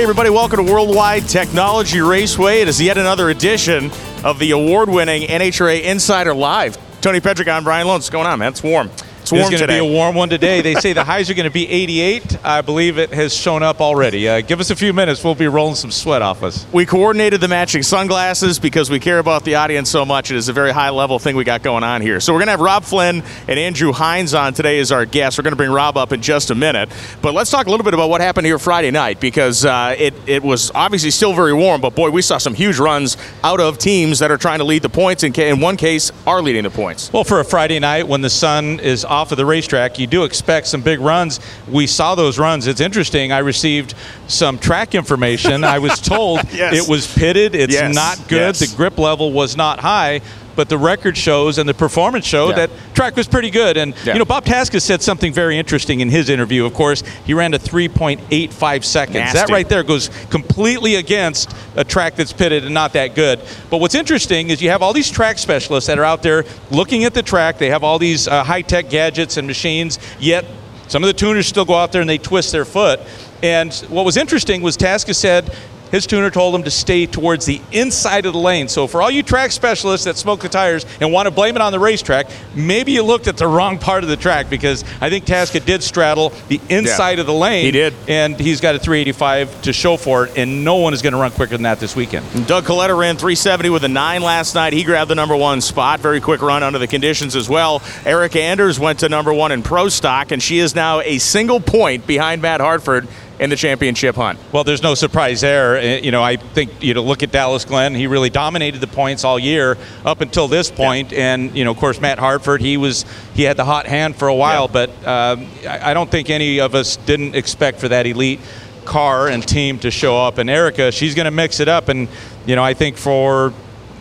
Hey, everybody, welcome to Worldwide Technology Raceway. It is yet another edition of the award winning NHRA Insider Live. Tony Pedregon, I'm Brian Lohnes. What's going on, man? It's warm. It's warm It's going to be a warm one today. They say the highs are going to be 88. I believe it has shown up already. Uh, give us a few minutes. We'll be rolling some sweat off us. we coordinated the matching sunglasses because we care about the audience so much. It is a very high level thing we got going on here. So we're going to have Rob Flynn and Andrew Hines on today as our guests. We're going to bring Rob up in just a minute. But let's talk a little bit about what happened here Friday night because uh, it, it was obviously still very warm, but boy, we saw some huge runs out of teams that are trying to lead the points. In, in one case, are leading the points. Well, for a Friday night when the sun is off of the racetrack, you do expect some big runs. We saw those runs. It's interesting. I received some track information. I was told Yes. it was pitted. It's Yes. not good. Yes. The grip level was not high. But the record shows and the performance showed Yeah. that track was pretty good. And Yeah. you know, Bob Tasca said something very interesting in his interview. Of course, he ran to 3.85 seconds. That right there goes completely against a track that's pitted and not that good. But what's interesting is you have all these track specialists that are out there looking at the track. They have all these uh, high-tech gadgets and machines, yet some of the tuners still go out there and they twist their foot. And what was interesting was Tasca said his tuner told him to stay towards the inside of the lane. So for all you track specialists that smoke the tires and want to blame it on the racetrack, maybe you looked at the wrong part of the track because I think Tasca did straddle the inside of the lane. He did. And he's got a 385 to show for it, and no one is going to run quicker than that this weekend. Doug Kalitta ran 370 with a 9 last night. He grabbed the number one spot. Very quick run under the conditions as well. Erica Enders went to number one in pro stock, and she is now a single point behind Matt Hartford in the championship hunt. Well, there's no surprise there. Uh, You know, I think you know, look at Dallas Glenn. He really dominated the points all year up until this point. And you know, of course, Matt Hartford. He was he had the hot hand for a while, Yeah. but um, I I don't think any of us didn't expect for that elite car and team to show up. And Erica, she's going to mix it up. And you know, I think for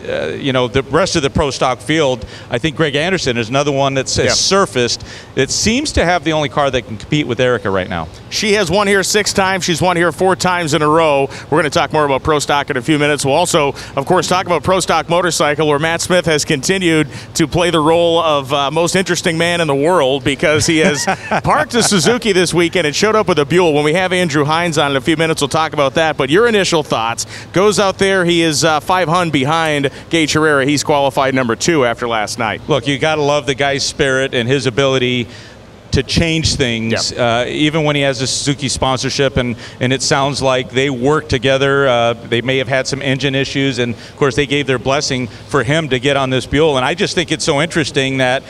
uh, you know the rest of the pro stock field, I think Greg Anderson is another one that's Yeah. surfaced. That seems to have the only car that can compete with Erica right now. She has won here six times. She's won here four times in a row. We're going to talk more about Pro Stock in a few minutes. We'll also, of course, talk about Pro Stock Motorcycle, where Matt Smith has continued to play the role of uh, most interesting man in the world because he has parked a Suzuki this weekend and showed up with a Buell. When we have Andrew Hines on in a few minutes, we'll talk about that. But your initial thoughts goes out there. He is uh, five hun behind Gaige Herrera. He's qualified number two after last night. Look, you got to love the guy's spirit and his ability to change things, uh, even when he has a Suzuki sponsorship. And, and it sounds like they work together. Uh, they may have had some engine issues, and of course, they gave their blessing for him to get on this Buell. And I just think it's so interesting that.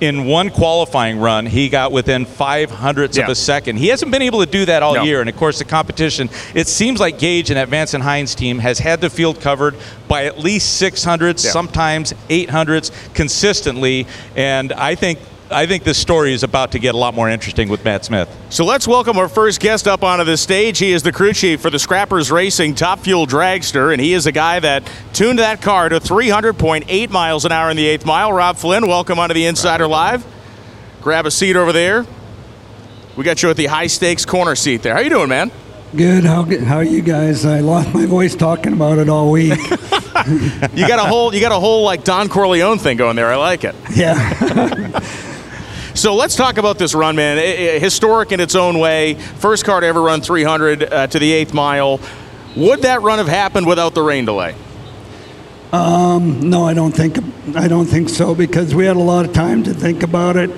In one qualifying run, he got within five hundredths Yeah. of a second. He hasn't been able to do that all No. year. And of course, the competition, it seems like Gaige and that Vance and Hines team has had the field covered by at least 600s, Yeah. sometimes eight hundredths consistently. And I think. I think this story is about to get a lot more interesting with Matt Smith. So let's welcome our first guest up onto the stage. He is the crew chief for the Scrappers Racing Top Fuel Dragster, and he is a guy that tuned that car to 300.8 miles an hour in the eighth mile. Rob Flynn, welcome onto the Insider Live. Grab a seat over there. We got you at the high stakes corner seat there. How you doing, man? Good. How how are you guys? I lost my voice talking about it all week. You got a whole you got a whole like Don Corleone thing going there. I like it. yeah. So let's talk about this run, man. I- I- historic in its own way. First car to ever run 300 uh, to the eighth mile. Would that run have happened without the rain delay? No, I don't think I don't think so because we had a lot of time to think about it,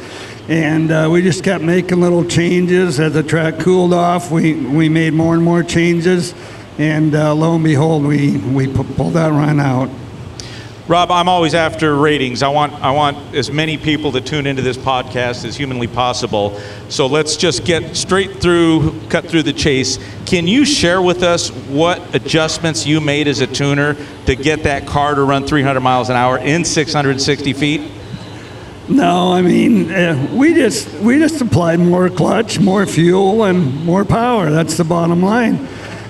and uh, we just kept making little changes as the track cooled off. We we made more and more changes, and uh, lo and behold, we we pulled that run out. Rob, I'm always after ratings. I want I want as many people to tune into this podcast as humanly possible. So let's just get straight through, cut through the chase. Can you share with us what adjustments you made as a tuner to get that car to run 300 miles an hour in 660 feet? No, I mean uh, we just we just applied more clutch, more fuel, and more power. That's the bottom line.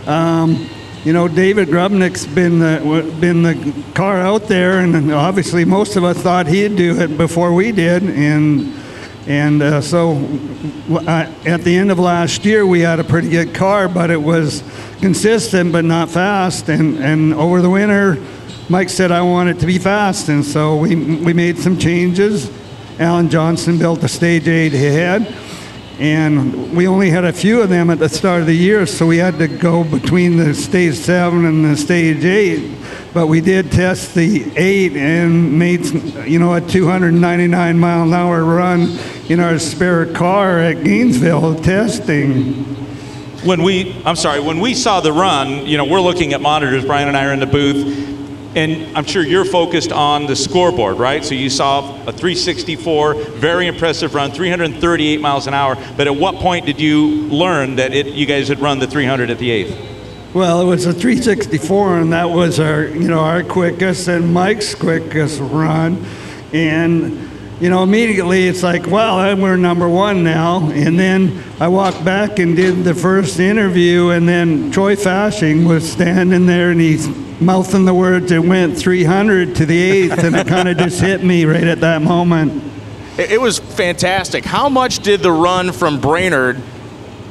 Um, you know, David Grubnic's been the been the car out there, and obviously most of us thought he'd do it before we did, and and uh, so I- at the end of last year we had a pretty good car, but it was consistent but not fast, and and over the winter. Mike said I want it to be fast, and so we we made some changes. Alan Johnson built a stage eight head, and we only had a few of them at the start of the year, so we had to go between the stage seven and the stage eight. But we did test the eight and made, you know, a 299 mile an hour run in our spare car at Gainesville testing. When we, I'm sorry, when we saw the run, you know, we're looking at monitors. Brian and I are in the booth, and I'm sure you're focused on the scoreboard, right? So you saw a 364, very impressive run, 338 miles an hour. But at what point did you learn that it, you guys had run the 300 at the eighth? Well, it was a 364, and that was our, you know, our quickest and Mike's quickest run, and you know, immediately it's like, well, we're number one now. And then I walked back and did the first interview, and then Troy Fasching was standing there and he's mouthing the words, it went 300 to the eighth, and it kind of just hit me right at that moment. It was fantastic. How much did the run from Brainerd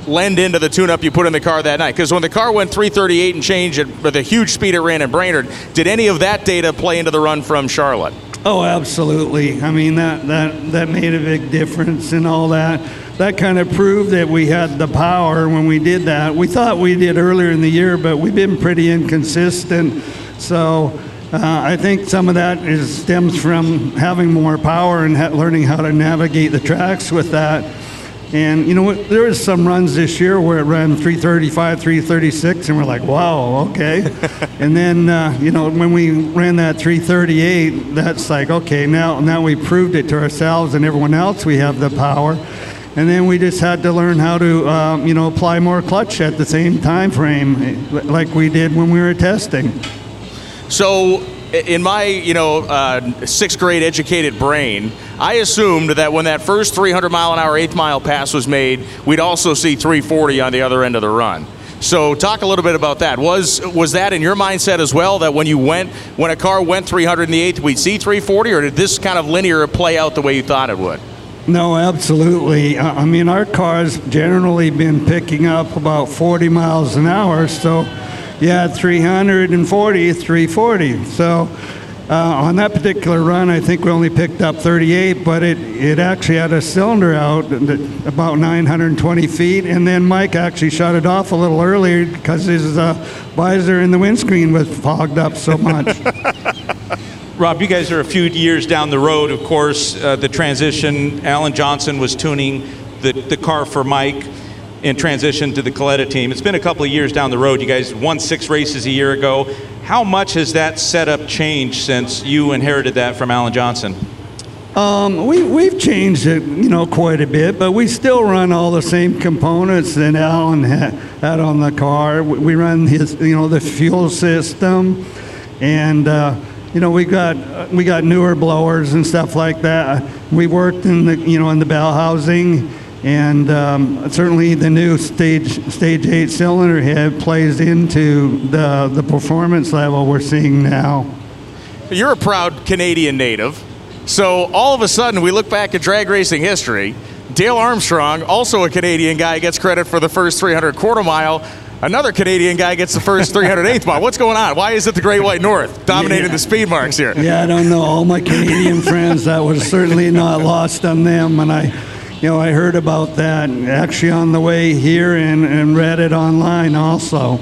lend into the tune-up you put in the car that night? Because when the car went 338 and changed at, with a huge speed it ran in Brainerd, did any of that data play into the run from Charlotte? Oh, absolutely. I mean that that that made a big difference and all that. That kind of proved that we had the power when we did that. We thought we did earlier in the year, but we've been pretty inconsistent. So uh, I think some of that is stems from having more power and ha- learning how to navigate the tracks with that. And you know what? There was some runs this year where it ran 335, 336, and we're like, wow, okay. and then uh, you know when we ran that 338, that's like, okay, now now we proved it to ourselves and everyone else we have the power. And then we just had to learn how to, um, you know, apply more clutch at the same time frame, like we did when we were testing. So in my you know uh, sixth grade educated brain, I assumed that when that first 300 mile an hour eighth mile pass was made, we'd also see 340 on the other end of the run. So talk a little bit about that. Was was that in your mindset as well that when you went when a car went 300 in the eighth, we'd see 340, or did this kind of linear play out the way you thought it would? No, absolutely. I mean, our car's generally been picking up about 40 miles an hour, so yeah, 340, 340. So uh, on that particular run, I think we only picked up 38, but it, it actually had a cylinder out about 920 feet, and then Mike actually shut it off a little earlier because his uh, visor in the windscreen was fogged up so much. Rob, you guys are a few years down the road. Of course, uh, the transition, Alan Johnson was tuning the, the car for Mike in transition to the Kalitta team. It's been a couple of years down the road. You guys won six races a year ago. How much has that setup changed since you inherited that from Alan Johnson? Um, we, we've changed it, you know, quite a bit, but we still run all the same components that Alan had, had on the car. We run his, you know, the fuel system, and uh, you know, we got we got newer blowers and stuff like that. We worked in the, you know, in the bell housing and um, certainly the new stage stage eight cylinder head plays into the the performance level we're seeing now. You're a proud Canadian native, so all of a sudden we look back at drag racing history. Dale Armstrong, also a Canadian guy, gets credit for the first 300 quarter mile. Another Canadian guy gets the first 308th mile. What's going on? Why is it the Great White North dominating yeah. the speed marks here? Yeah, I don't know. All my Canadian friends, that was certainly not lost on them, and I you know, I heard about that actually on the way here and, and read it online also.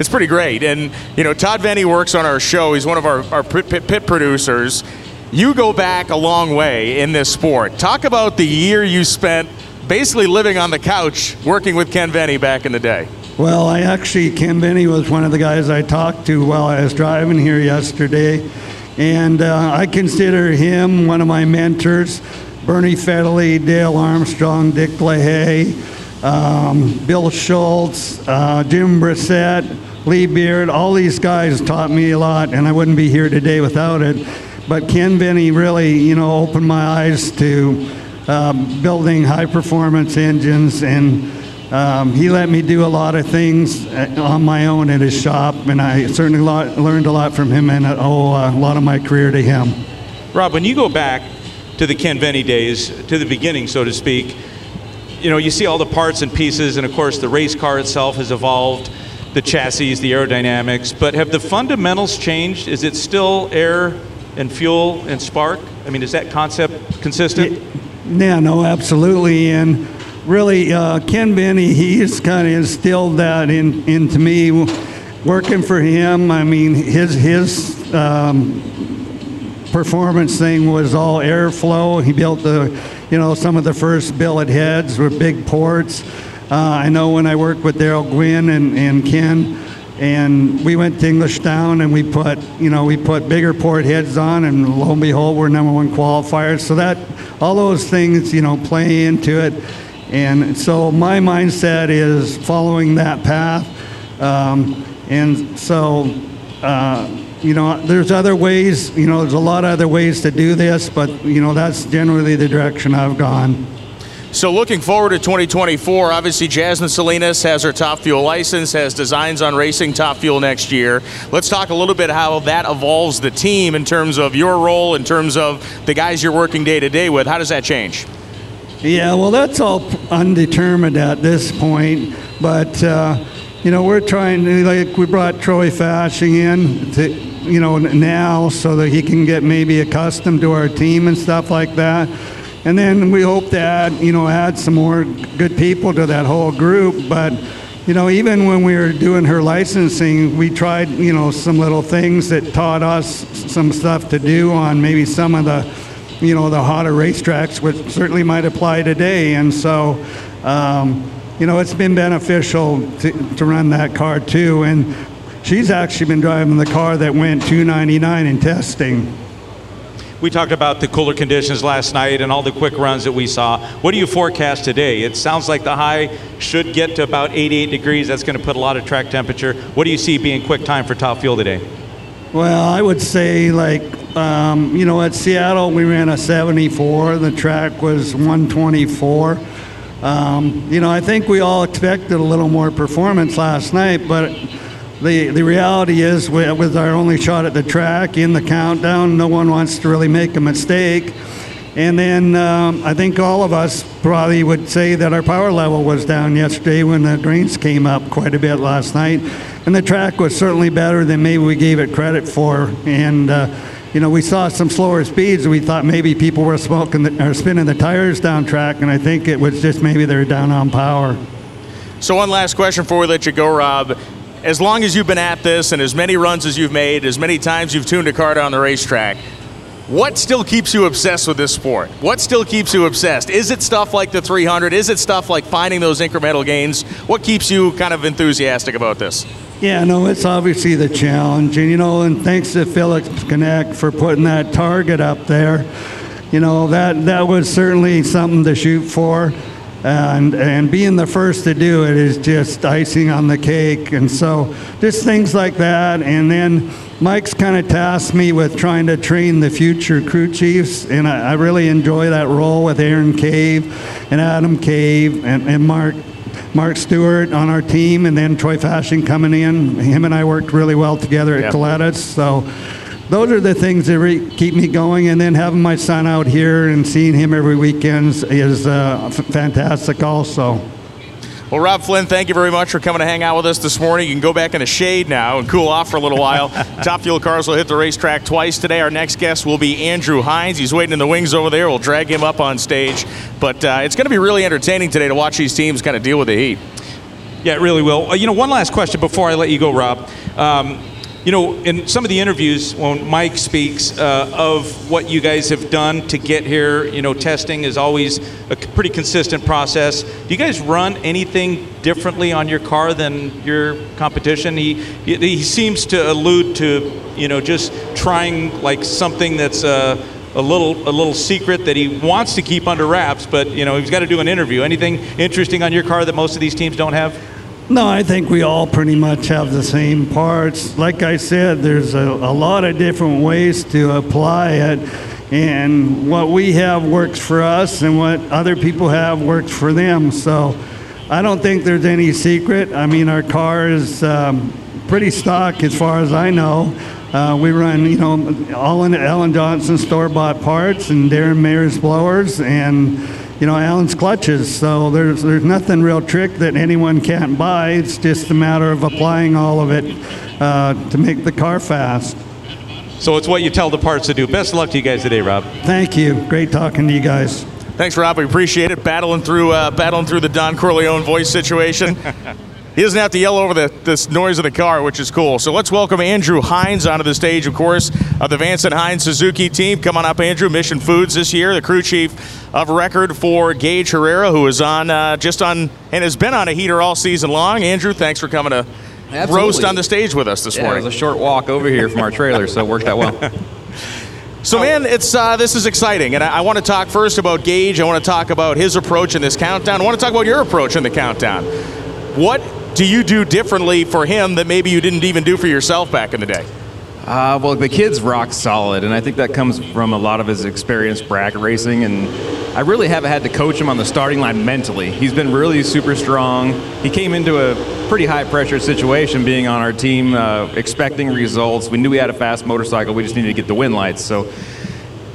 It's pretty great. And, you know, Todd Veney works on our show. He's one of our, our pit, pit, pit producers. You go back a long way in this sport. Talk about the year you spent basically living on the couch working with Ken Veney back in the day. Well, I actually, Ken Veney was one of the guys I talked to while I was driving here yesterday. And uh, I consider him one of my mentors. Bernie Fedderly, Dale Armstrong, Dick LaHaye, um, Bill Schultz, uh, Jim Brissett, Lee Beard, all these guys taught me a lot, and I wouldn't be here today without it. But Ken Veney really, you know, opened my eyes to um, building high performance engines, and um, he let me do a lot of things uh, on my own at his shop, and I certainly learned a lot from him and owe a lot of my career to him. Rob, when you go back to the Ken Veney days, to the beginning, so to speak, you know, you see all the parts and pieces, and of course, the race car itself has evolved, the chassis, the aerodynamics, but have the fundamentals changed? Is it still air and fuel and spark? I mean, is that concept consistent? Yeah, no, absolutely. And really, uh, Ken Veney, he's kind of instilled that in, into me. Working for him, I mean, his his um, performance thing was all airflow. He built the, you know, some of the first billet heads with big ports. Uh, I know when I worked with Darrell Gwynn and, and Ken, and we went to Englishtown and we put, you know, we put bigger port heads on, and lo and behold, we're number one qualifiers. So that, all those things, you know, play into it. And so my mindset is following that path. Um, and so, uh, you know, there's other ways, you know, there's a lot of other ways to do this, but, you know, that's generally the direction I've gone. So looking forward to 2024, obviously Jasmine Salinas has her Top Fuel license, has designs on racing Top Fuel next year. Let's talk a little bit how that evolves the team in terms of your role, in terms of the guys you're working day to day with. How does that change? Yeah, well, that's all undetermined at this point, but uh, you know we're trying to like we brought Troy Fasching in to you know now so that he can get maybe accustomed to our team and stuff like that. And then we hope to add, you know, add some more good people to that whole group. But, you know, even when we were doing her licensing, we tried, you know, some little things that taught us some stuff to do on maybe some of the, you know, the hotter racetracks, which certainly might apply today. And so, um, you know, it's been beneficial to, to run that car too. And she's actually been driving the car that went 299 in testing. We talked about the cooler conditions last night and all the quick runs that we saw. What do you forecast today? It sounds like the high should get to about 88 degrees. That's going to put a lot of track temperature. What do you see being quick time for top fuel today? Well, I would say like um, you know at Seattle we ran a 74. The track was 124. Um, you know I think we all expected a little more performance last night, but the, the reality is, with our only shot at the track in the countdown, no one wants to really make a mistake. And then um, I think all of us probably would say that our power level was down yesterday when the grains came up quite a bit last night. And the track was certainly better than maybe we gave it credit for. And, uh, you know, we saw some slower speeds we thought maybe people were smoking the, or spinning the tires down track. And I think it was just maybe they were down on power. So, one last question before we let you go, Rob as long as you've been at this and as many runs as you've made, as many times you've tuned a car down the racetrack, what still keeps you obsessed with this sport? What still keeps you obsessed? Is it stuff like the 300? Is it stuff like finding those incremental gains? What keeps you kind of enthusiastic about this? Yeah, no, it's obviously the challenge. And, you know, and thanks to Felix Connect for putting that target up there. You know, that, that was certainly something to shoot for and and being the first to do it is just icing on the cake and so just things like that and then mike's kind of tasked me with trying to train the future crew chiefs and i, I really enjoy that role with aaron cave and adam cave and, and mark Mark Stewart on our team, and then Troy Fasching coming in. Him and I worked really well together at yep. So those are the things that re- keep me going. And then having my son out here and seeing him every weekend is uh, f- fantastic, also. Well, Rob Flynn, thank you very much for coming to hang out with us this morning. You can go back in the shade now and cool off for a little while. Top Fuel cars will hit the racetrack twice today. Our next guest will be Andrew Hines. He's waiting in the wings over there. We'll drag him up on stage. But uh, it's going to be really entertaining today to watch these teams kind of deal with the heat. Yeah, it really will. Uh, you know, one last question before I let you go, Rob. Um, you know, in some of the interviews, when Mike speaks uh, of what you guys have done to get here, you know, testing is always a pretty consistent process. Do you guys run anything differently on your car than your competition? He he seems to allude to, you know, just trying like something that's. Uh, a little a little secret that he wants to keep under wraps, but you know he's got to do an interview. Anything interesting on your car that most of these teams don't have? No, I think we all pretty much have the same parts. Like I said, there's a, a lot of different ways to apply it. And what we have works for us, and what other people have works for them. So I don't think there's any secret. I mean, our car is um, pretty stock as far as I know. Uh, we run, you know, all in Alan Johnson store bought parts and Darren Mayer's blowers. And you know, Allen's clutches. So there's there's nothing real trick that anyone can't buy. It's just a matter of applying all of it uh, to make the car fast. So it's what you tell the parts to do. Best of luck to you guys today, Rob. Thank you. Great talking to you guys. Thanks, Rob. We appreciate it. Battling through, uh, battling through the Don Corleone voice situation. he doesn't have to yell over the this noise of the car, which is cool. So let's welcome Andrew Hines onto the stage, of course, of the Vance and Hines Suzuki team. Come on up, Andrew. Mission Foods this year, the crew chief of record for Gaige Herrera, who is on uh, just on and has been on a heater all season long. Andrew, thanks for coming to Absolutely. roast on the stage with us this Yeah, morning. it was a short walk over here from our trailer, so it worked out well. So, man, it's uh, this is exciting, and I, I want to talk first about Gaige. I want to talk about his approach in this countdown. I want to talk about your approach in the countdown. What do you do differently for him that maybe you didn't even do for yourself back in the day? Uh, well, the kid's rock solid, and I think that comes from a lot of his experience bracket racing. And I really haven't had to coach him on the starting line mentally. He's been really super strong. He came into a pretty high pressure situation being on our team, uh, expecting results. We knew we had a fast motorcycle, we just needed to get the win lights. So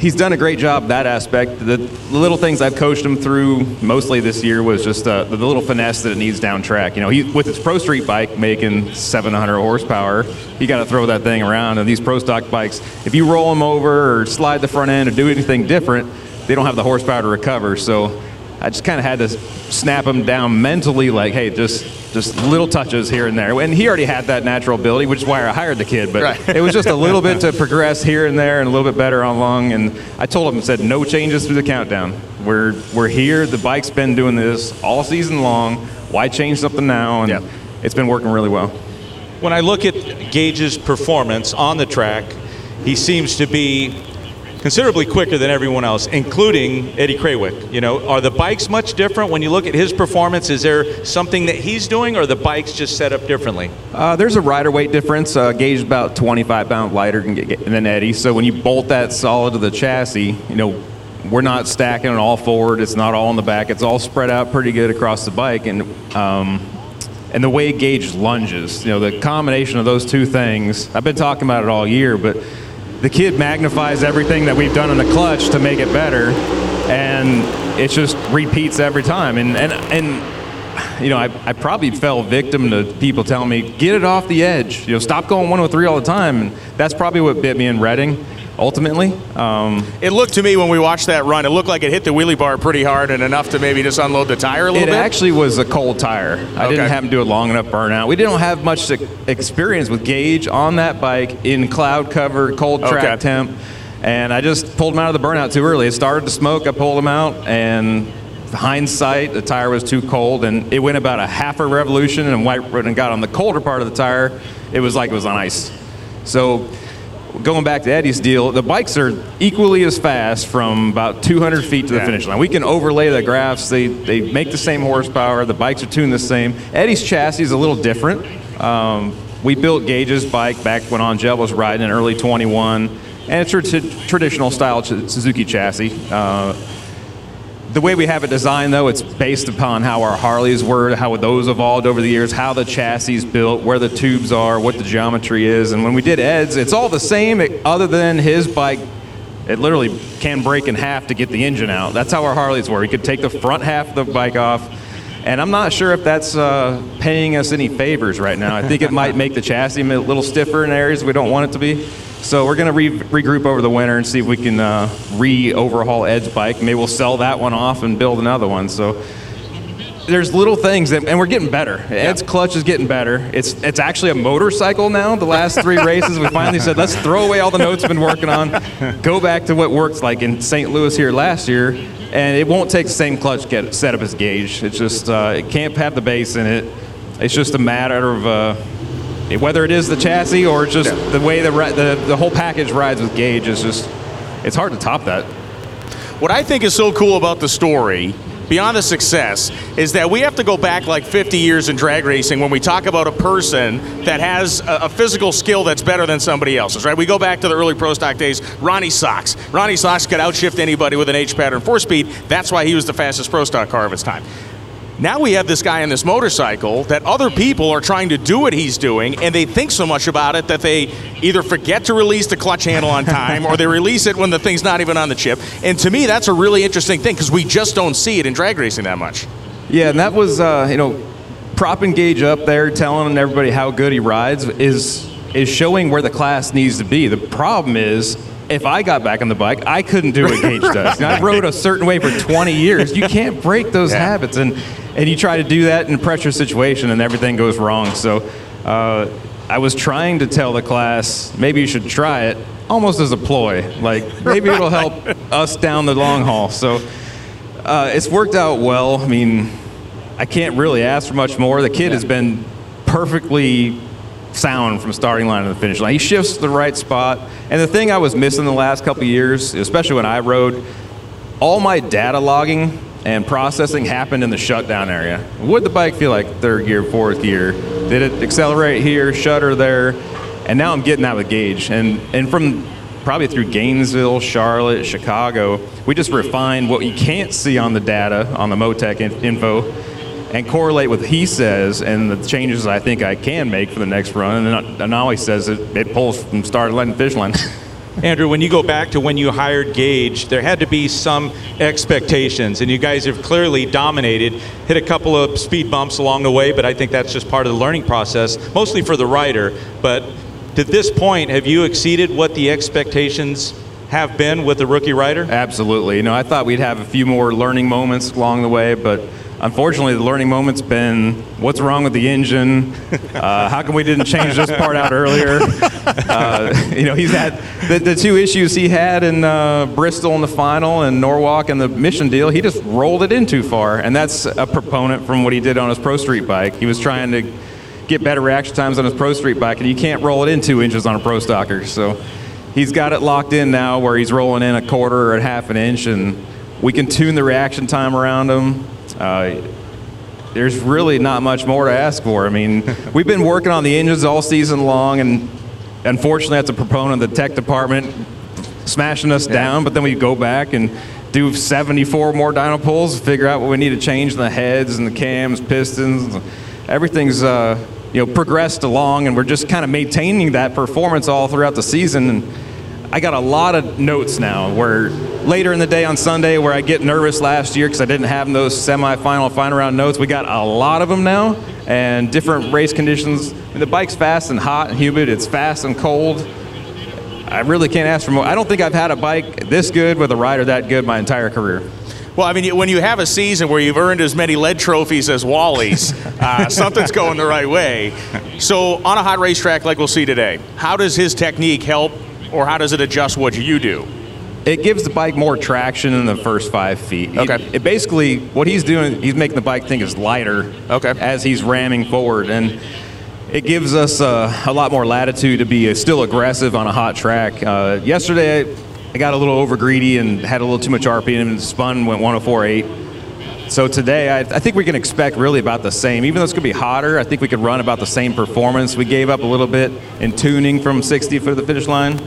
he's done a great job that aspect. The little things I've coached him through mostly this year was just uh, the little finesse that it needs down track. You know, he with his pro street bike making 700 horsepower, you got to throw that thing around. And these pro stock bikes, if you roll them over or slide the front end or do anything different, they don't have the horsepower to recover. So I just kind of had to snap him down mentally, like, hey, just just little touches here and there. And he already had that natural ability, which is why I hired the kid. But Right. it was just a little bit to progress here and there, and a little bit better on long. And I told him, said, no changes through the countdown. We're we're here. The bike's been doing this all season long. Why change something now? And Yep. it's been working really well. When I look at Gaige's performance on the track, he seems to be considerably quicker than everyone else, including Eddie Krawiec. You know, are the bikes much different when you look at his performance? Is there something that he's doing, or the bikes just set up differently? Uh, there's a rider weight difference. Uh, Gaige is about 25 pounds lighter than, than Eddie. So when you bolt that solid to the chassis, you know, we're not stacking it all forward. It's not all in the back. It's all spread out pretty good across the bike. And um, and the way Gaige lunges, you know, the combination of those two things. I've been talking about it all year, but the kid magnifies everything that we've done in the clutch to make it better, and it just repeats every time. And and and you know, I, I probably fell victim to people telling me, get it off the edge. You know, stop going 103 all the time. And that's probably what bit me in Reading, ultimately. Um, It looked to me when we watched that run, it looked like it hit the wheelie bar pretty hard and enough to maybe just unload the tire a little it bit. It actually was a cold tire. I Okay. didn't have him do a long enough burnout. We didn't have much experience with Gaige on that bike in cloud cover, cold track Okay. temp. And I just pulled him out of the burnout too early. It started to smoke. I pulled him out, and hindsight, the tire was too cold, and it went about a half a revolution. And white when it got on the colder part of the tire, it was like it was on ice. So going back to Eddie's deal, the bikes are equally as fast from about 200 feet to the Yeah. finish line. We can overlay the graphs. They, they make the same horsepower. The bikes are tuned the same. Eddie's chassis is a little different. Um, we built Gaige's bike back when Angelle was riding in early 21, and it's a t- traditional style ch- Suzuki chassis. Uh, the way we have it designed, though, it's based upon how our Harleys were, how those evolved over the years, how the chassis is built, where the tubes are, what the geometry is. And when we did Ed's, it's all the same, other than his bike, it literally can break in half to get the engine out. That's how our Harleys were. He could take the front half of the bike off. And I'm not sure if that's uh, paying us any favors right now. I think it might make the chassis a little stiffer in areas we don't want it to be. So we're going to re- regroup over the winter and see if we can uh, re-overhaul Ed's bike. Maybe we'll sell that one off and build another one. So there's little things that, and we're getting better. Ed's clutch is getting better. It's it's actually a motorcycle now. The last three races, we finally said let's throw away all the notes we've been working on, go back to what worked like in St. Louis here last year, and it won't take the same clutch get set up as Gaige. It's just uh, it can't have the base in it. It's just a matter of. Uh, whether it is the chassis or just the way the, the the whole package rides with Gaige is just it's hard to top that. What I think is so cool about the story, beyond the success, is that we have to go back like 50 years in drag racing when we talk about a person that has a, a physical skill that's better than somebody else's, right? We go back to the early pro stock days. Ronnie Sox. Ronnie Sox could outshift anybody with an H pattern four speed. That's why he was the fastest pro stock car of his time. Now we have this guy on this motorcycle that other people are trying to do what he's doing, and they think so much about it that they either forget to release the clutch handle on time or they release it when the thing's not even on the chip. And to me, that's a really interesting thing because we just don't see it in drag racing that much. Yeah, and that was uh, you know, propping Gaige up there, telling everybody how good he rides is is showing where the class needs to be. The problem is if I got back on the bike, I couldn't do what Gaige does. Know, I rode a certain way for 20 years. You can't break those Yeah. habits, and and you try to do that in a pressure situation, and everything goes wrong. So. Uh, I was trying to tell the class maybe you should try it, almost as a ploy. Like maybe it'll help us down the long haul. So uh, it's worked out well. I mean, I can't really ask for much more. The kid has been perfectly sound from starting line to the finish line. He shifts the right spot. And the thing I was missing the last couple years, especially when I rode, all my data logging and processing happened in the shutdown area. Would the bike feel like third gear, fourth gear? Did it accelerate here, shutter there? And now I'm getting that with Gaige. And and from probably through Gainesville, Charlotte, Chicago, we just refined what you can't see on the data on the Motec in- info and correlate with what he says and the changes I think I can make for the next run. And then Anali says it, it pulls from start line to finish line. Andrew, when you go back to when you hired Gaige, there had to be some expectations, and you guys have clearly dominated. Hit a couple of speed bumps along the way, but I think that's just part of the learning process, mostly for the rider. But to this point, have you exceeded what the expectations have been with the rookie rider? Absolutely. You know, I thought we'd have a few more learning moments along the way, but unfortunately, the learning moment's been what's wrong with the engine? Uh, how come we didn't change this part out earlier? Uh, you know, he's had the, the two issues he had in uh, Bristol in the final and Norwalk in the mission deal. He just rolled it in too far, and that's a proponent from what he did on his Pro Street bike. He was trying to get better reaction times on his Pro Street bike, and you can't roll it in two inches on a Pro Stocker. So he's got it locked in now where he's rolling in a quarter or a half an inch, and we can tune the reaction time around him. Uh, there's really not much more to ask for. I mean, we've been working on the engines all season long, and unfortunately, that's a proponent of the tech department smashing us down. But then we go back and do 74 more dyno pulls, figure out what we need to change in the heads and the cams, pistons. Everything's uh, you know progressed along, and we're just kind of maintaining that performance all throughout the season. And I got a lot of notes now where later in the day on Sunday where I get nervous last year because I didn't have those semi-final final round notes. We got a lot of them now and different race conditions. I mean, the bike's fast and hot and humid. It's fast and cold. I really can't ask for more. I don't think I've had a bike this good with a rider that good my entire career. Well, I mean, when you have a season where you've earned as many lead trophies as Wally's, uh, something's going the right way. So, on a hot racetrack like we'll see today, how does his technique help, or how does it adjust what you do? It gives the bike more traction in the first five feet. Okay. It, it basically, what he's doing, he's making the bike think it's lighter Okay. as he's ramming forward. And it gives us uh, a lot more latitude to be uh, still aggressive on a hot track. Uh, yesterday, I got a little over greedy and had a little too much RPM and spun, went 104.8. So today, I, I think we can expect really about the same. Even though it's going to be hotter, I think we could run about the same performance. We gave up a little bit in tuning from 60 for the finish line.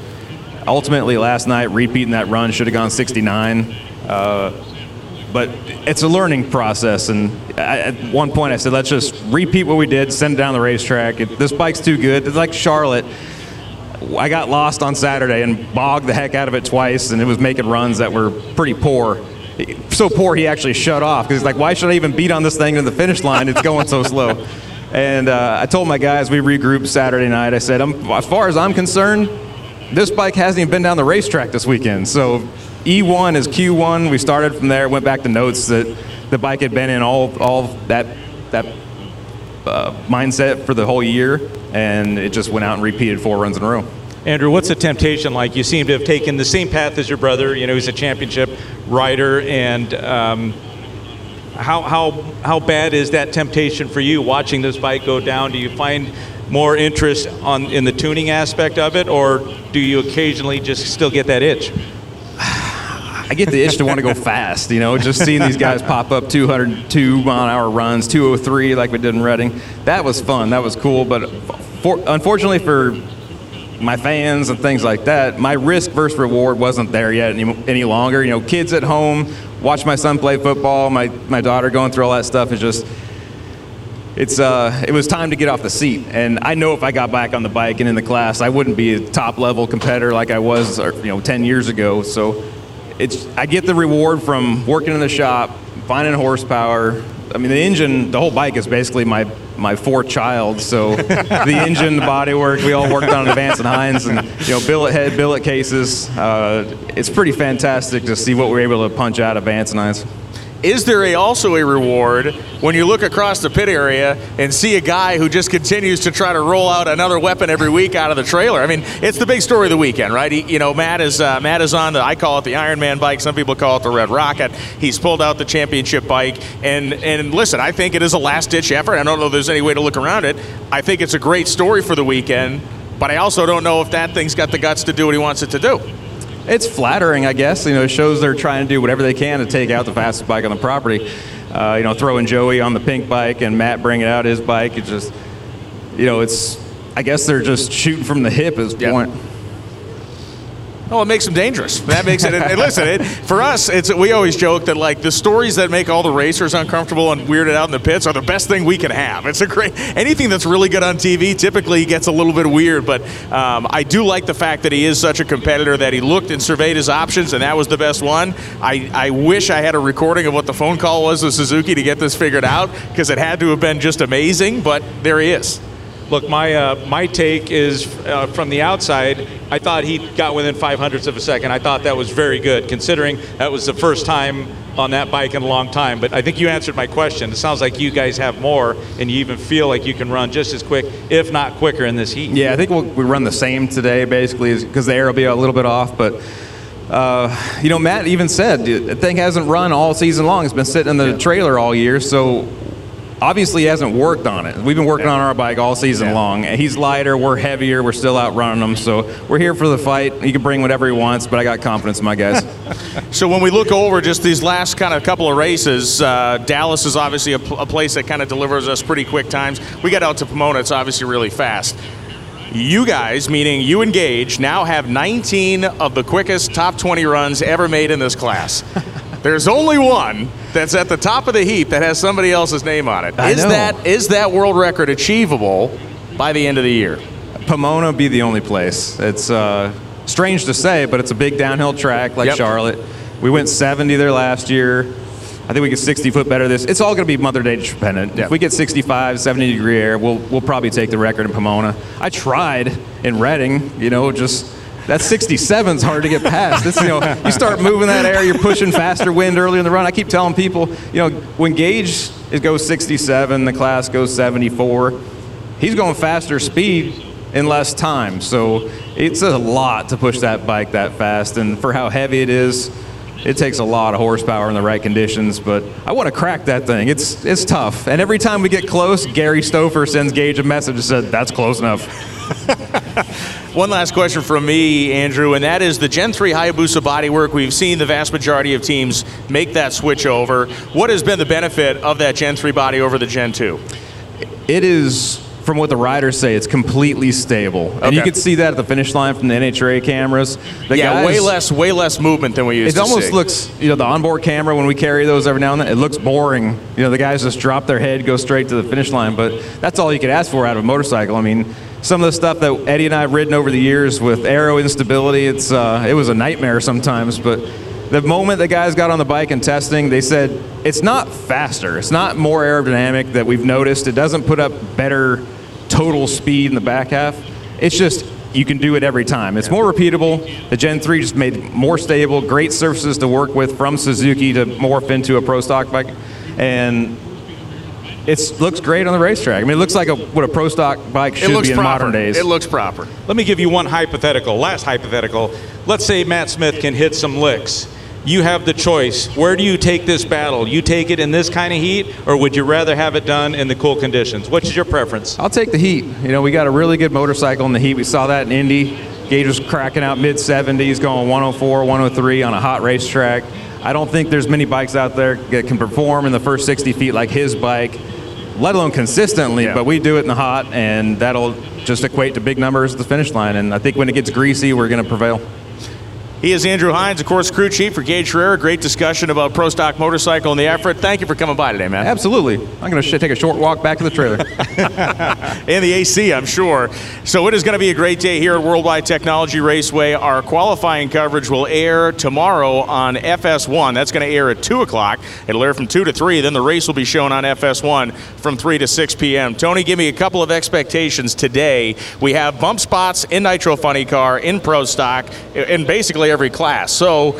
Ultimately, last night, repeating that run should have gone 69. Uh, but it's a learning process. And I, at one point, I said, let's just repeat what we did, send it down the racetrack. It, this bike's too good. It's like Charlotte. I got lost on Saturday and bogged the heck out of it twice, and it was making runs that were pretty poor. So poor he actually shut off because he's like, why should I even beat on this thing to the finish line? It's going so slow. And uh, I told my guys we regrouped Saturday night. I said, as far as I'm concerned, this bike hasn't even been down the racetrack this weekend. So E1 is Q1. We started from there, went back to notes that the bike had been in all all that that uh, mindset for the whole year, and it just went out and repeated four runs in a row. Andrew, what's the temptation like? You seem to have taken the same path as your brother. You know, he's a championship rider, and um, how how how bad is that temptation for you watching this bike go down? Do you find more interest on in the tuning aspect of it, or do you occasionally just still get that itch? I get the itch to want to go fast, you know, just seeing these guys pop up 202 mile an hour runs, 203 like we did in Reading. That was fun. That was cool. But for, unfortunately for my fans and things like that, my risk versus reward wasn't there yet any, any longer. You know, kids at home, watch my son play football, my, my daughter going through all that stuff is just, it's uh, it was time to get off the seat. And I know if I got back on the bike and in the class, I wouldn't be a top level competitor like I was, or, you know, 10 years ago. So it's I get the reward from working in the shop, finding horsepower, I mean, the engine, the whole bike is basically my my fourth child. So the engine, the bodywork, we all worked on Advance and Hines, and you know, billet head, billet cases. Uh, it's pretty fantastic to see what we're able to punch out of Vance and Hines. Is there a, also a reward when you look across the pit area and see a guy who just continues to try to roll out another weapon every week out of the trailer? I mean, it's the big story of the weekend, right? He, you know, Matt is uh, Matt is on the I call it the Iron Man bike. Some people call it the Red Rocket. He's pulled out the championship bike, and and listen, I think it is a last ditch effort. I don't know if there's any way to look around it. I think it's a great story for the weekend, but I also don't know if that thing's got the guts to do what he wants it to do. It's flattering, I guess. You know, it shows they're trying to do whatever they can to take out the fastest bike on the property. Uh, you know, throwing Joey on the pink bike and Matt bringing out his bike. It's just, you know, it's. I guess they're just shooting from the hip at this Yeah. point. Oh, it makes them dangerous. That makes it. and listen, it, for us, it's we always joke that like the stories that make all the racers uncomfortable and weirded out in the pits are the best thing we can have. It's a great anything that's really good on TV typically gets a little bit weird, but um, I do like the fact that he is such a competitor that he looked and surveyed his options and that was the best one. I, I wish I had a recording of what the phone call was with Suzuki to get this figured out because it had to have been just amazing. But there he is. Look, my uh, my take is uh, from the outside. I thought he got within five hundredths of a second. I thought that was very good, considering that was the first time on that bike in a long time. But I think you answered my question. It sounds like you guys have more, and you even feel like you can run just as quick, if not quicker, in this heat. Yeah, I think we'll we run the same today, basically, because the air will be a little bit off. But uh, you know, Matt even said the thing hasn't run all season long. It's been sitting in the trailer all year, so obviously he hasn't worked on it. We've been working on our bike all season long. He's lighter, we're heavier, we're still out running him. So we're here for the fight. He can bring whatever he wants, but I got confidence in my guys. So when we look over just these last kind of couple of races, uh, Dallas is obviously a, pl- a place that kind of delivers us pretty quick times. We got out to Pomona; it's obviously really fast. You guys, meaning you and Gaige, now have 19 of the quickest top 20 runs ever made in this class. There's only one that's at the top of the heap that has somebody else's name on it. I Is know. that is that world record achievable by the end of the year? Pomona be the only place. It's uh, strange to say, but it's a big downhill track like Yep. Charlotte. We went 70 there last year. I think we get 60 foot better this. It's all going to be Mother Nature dependent. Yep. If we get 65, 70 degree air, we'll we'll probably take the record in Pomona. I tried in Reading, you know, just that 67 is hard to get past. You know, you start moving that air, you're pushing faster wind early in the run. I keep telling people, you know, when Gaige it goes 67, the class goes 74. He's going faster speed in less time. So it's a lot to push that bike that fast. And for how heavy it is, it takes a lot of horsepower in the right conditions. But I want to crack that thing. It's it's tough. And every time we get close, Gary Stouffer sends Gaige a message that said, that's close enough. One last question from me, Andrew, and that is the Gen 3 Hayabusa bodywork. We've seen the vast majority of teams make that switch over. What has been the benefit of that Gen 3 body over the Gen 2? It is, from what the riders say, it's completely stable. And you can see that at the finish line from the NHRA cameras. The yeah, guys- way less, way less movement than we used to see. It almost see. looks, you know, the onboard camera when we carry those every now and then, it looks boring. You know, the guys just drop their head, go straight to the finish line. But that's all you could ask for out of a motorcycle. I mean, some of the stuff that Eddie and I have ridden over the years with aero instability, it's uh, it was a nightmare sometimes. But the moment the guys got on the bike and testing, they said it's not faster, it's not more aerodynamic that we've noticed. It doesn't put up better total speed in the back half. It's just you can do it every time. It's more repeatable. The Gen 3 just made more stable, great surfaces to work with from Suzuki to morph into a pro stock bike. And it looks great on the racetrack. I mean, it looks like a, what a pro stock bike it should looks be in proper. modern days. It looks proper. Let me give you one hypothetical, last hypothetical. Let's say Matt Smith can hit some licks. You have the choice. Where do you take this battle? You take it in this kind of heat, or would you rather have it done in the cool conditions? Which is your preference? I'll take the heat. You know, we got a really good motorcycle in the heat. We saw that in Indy. Gaige was cracking out mid 70s, going 104, 103 on a hot racetrack. I don't think there's many bikes out there that can perform in the first 60 feet like his bike, let alone consistently. Yeah. But we do it in the hot, and that'll just equate to big numbers at the finish line. And I think when it gets greasy, we're going to prevail. He is Andrew Hines, of course, crew chief for Gaige Herrera. Great discussion about Pro Stock Motorcycle and the effort. Thank you for coming by today, man. Absolutely. I'm going to sh- take a short walk back to the trailer. and the AC, I'm sure. So it is going to be a great day here at Worldwide Technology Raceway. Our qualifying coverage will air tomorrow on FS1. That's going to air at 2 o'clock. It'll air from 2 to 3. Then the race will be shown on FS1 from 3 to 6 p.m. Tony, give me a couple of expectations today. We have bump spots in Nitro Funny Car, in Pro Stock, and basically every class. So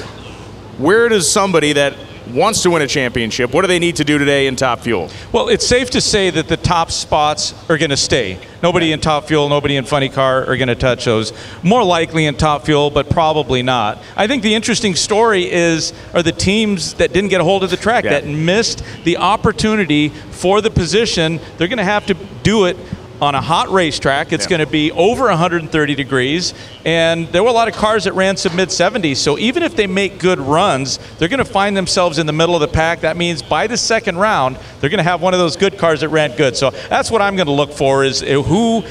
where does somebody that wants to win a championship, what do they need to do today in Top Fuel? Well, it's safe to say that the top spots are going to stay. Nobody in Top Fuel, nobody in Funny Car are going to touch those. More likely in Top Fuel, but probably not. I think the interesting story is are the teams that didn't get a hold of the track Yeah. that missed the opportunity for the position. They're going to have to do it on a hot racetrack. It's Yeah. going to be over 130 degrees, and there were a lot of cars that ran some mid 70s. So even if they make good runs, they're going to find themselves in the middle of the pack. That means by the second round, they're going to have one of those good cars that ran good. So that's what I'm going to look for: is uh, who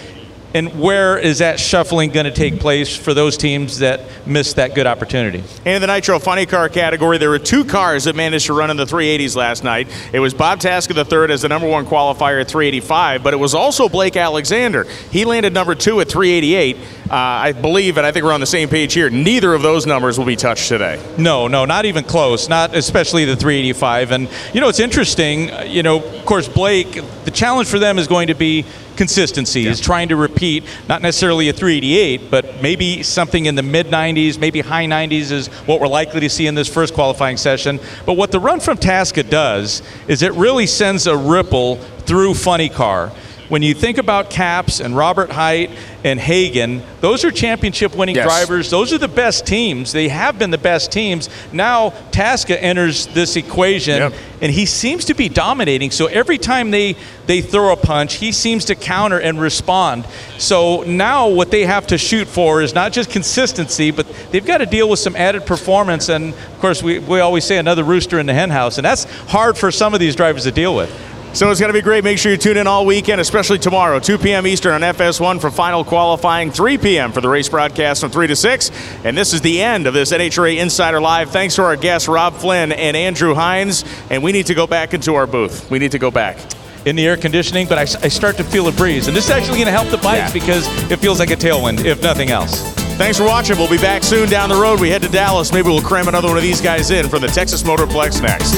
and where is that shuffling going to take place for those teams that missed that good opportunity. And in the Nitro Funny Car category, there were two cars that managed to run in the 380s last night. It was Bob Tasca III as the number one qualifier at 385, but it was also Blake Alexander. He landed number two at 388. Uh, I believe, and I think we're on the same page here, neither of those numbers will be touched today. No, no, not even close. Not especially the 385. And you know, it's interesting. uh, You know, of course, Blake. The challenge for them is going to be consistency. Is trying to repeat not necessarily a 388, but maybe something in the mid 90s, maybe high 90s is what we're likely to see in this first qualifying session. But what the run from Tasca does is it really sends a ripple through Funny Car. When you think about Capps and Robert Hight and Hagan, those are championship winning Yes. drivers. Those are the best teams. They have been the best teams. Now Tasca enters this equation, Yep. and he seems to be dominating. So every time they they throw a punch, he seems to counter and respond. So now what they have to shoot for is not just consistency, but they've got to deal with some added performance. And of course, we, we always say another rooster in the hen house, and that's hard for some of these drivers to deal with. So it's going to be great. Make sure you tune in all weekend, especially tomorrow, 2 p.m. Eastern on FS1 for final qualifying, 3 p.m. for the race broadcast from 3 to 6. And this is the end of this NHRA Insider Live. Thanks to our guests, Rob Flynn and Andrew Hines. And we need to go back into our booth. We need to go back. in the air conditioning, but I, I start to feel a breeze. And this is actually going to help the bikes Yeah. because it feels like a tailwind, if nothing else. Thanks for watching. We'll be back soon down the road. We head to Dallas. Maybe we'll cram another one of these guys in from the Texas Motorplex next.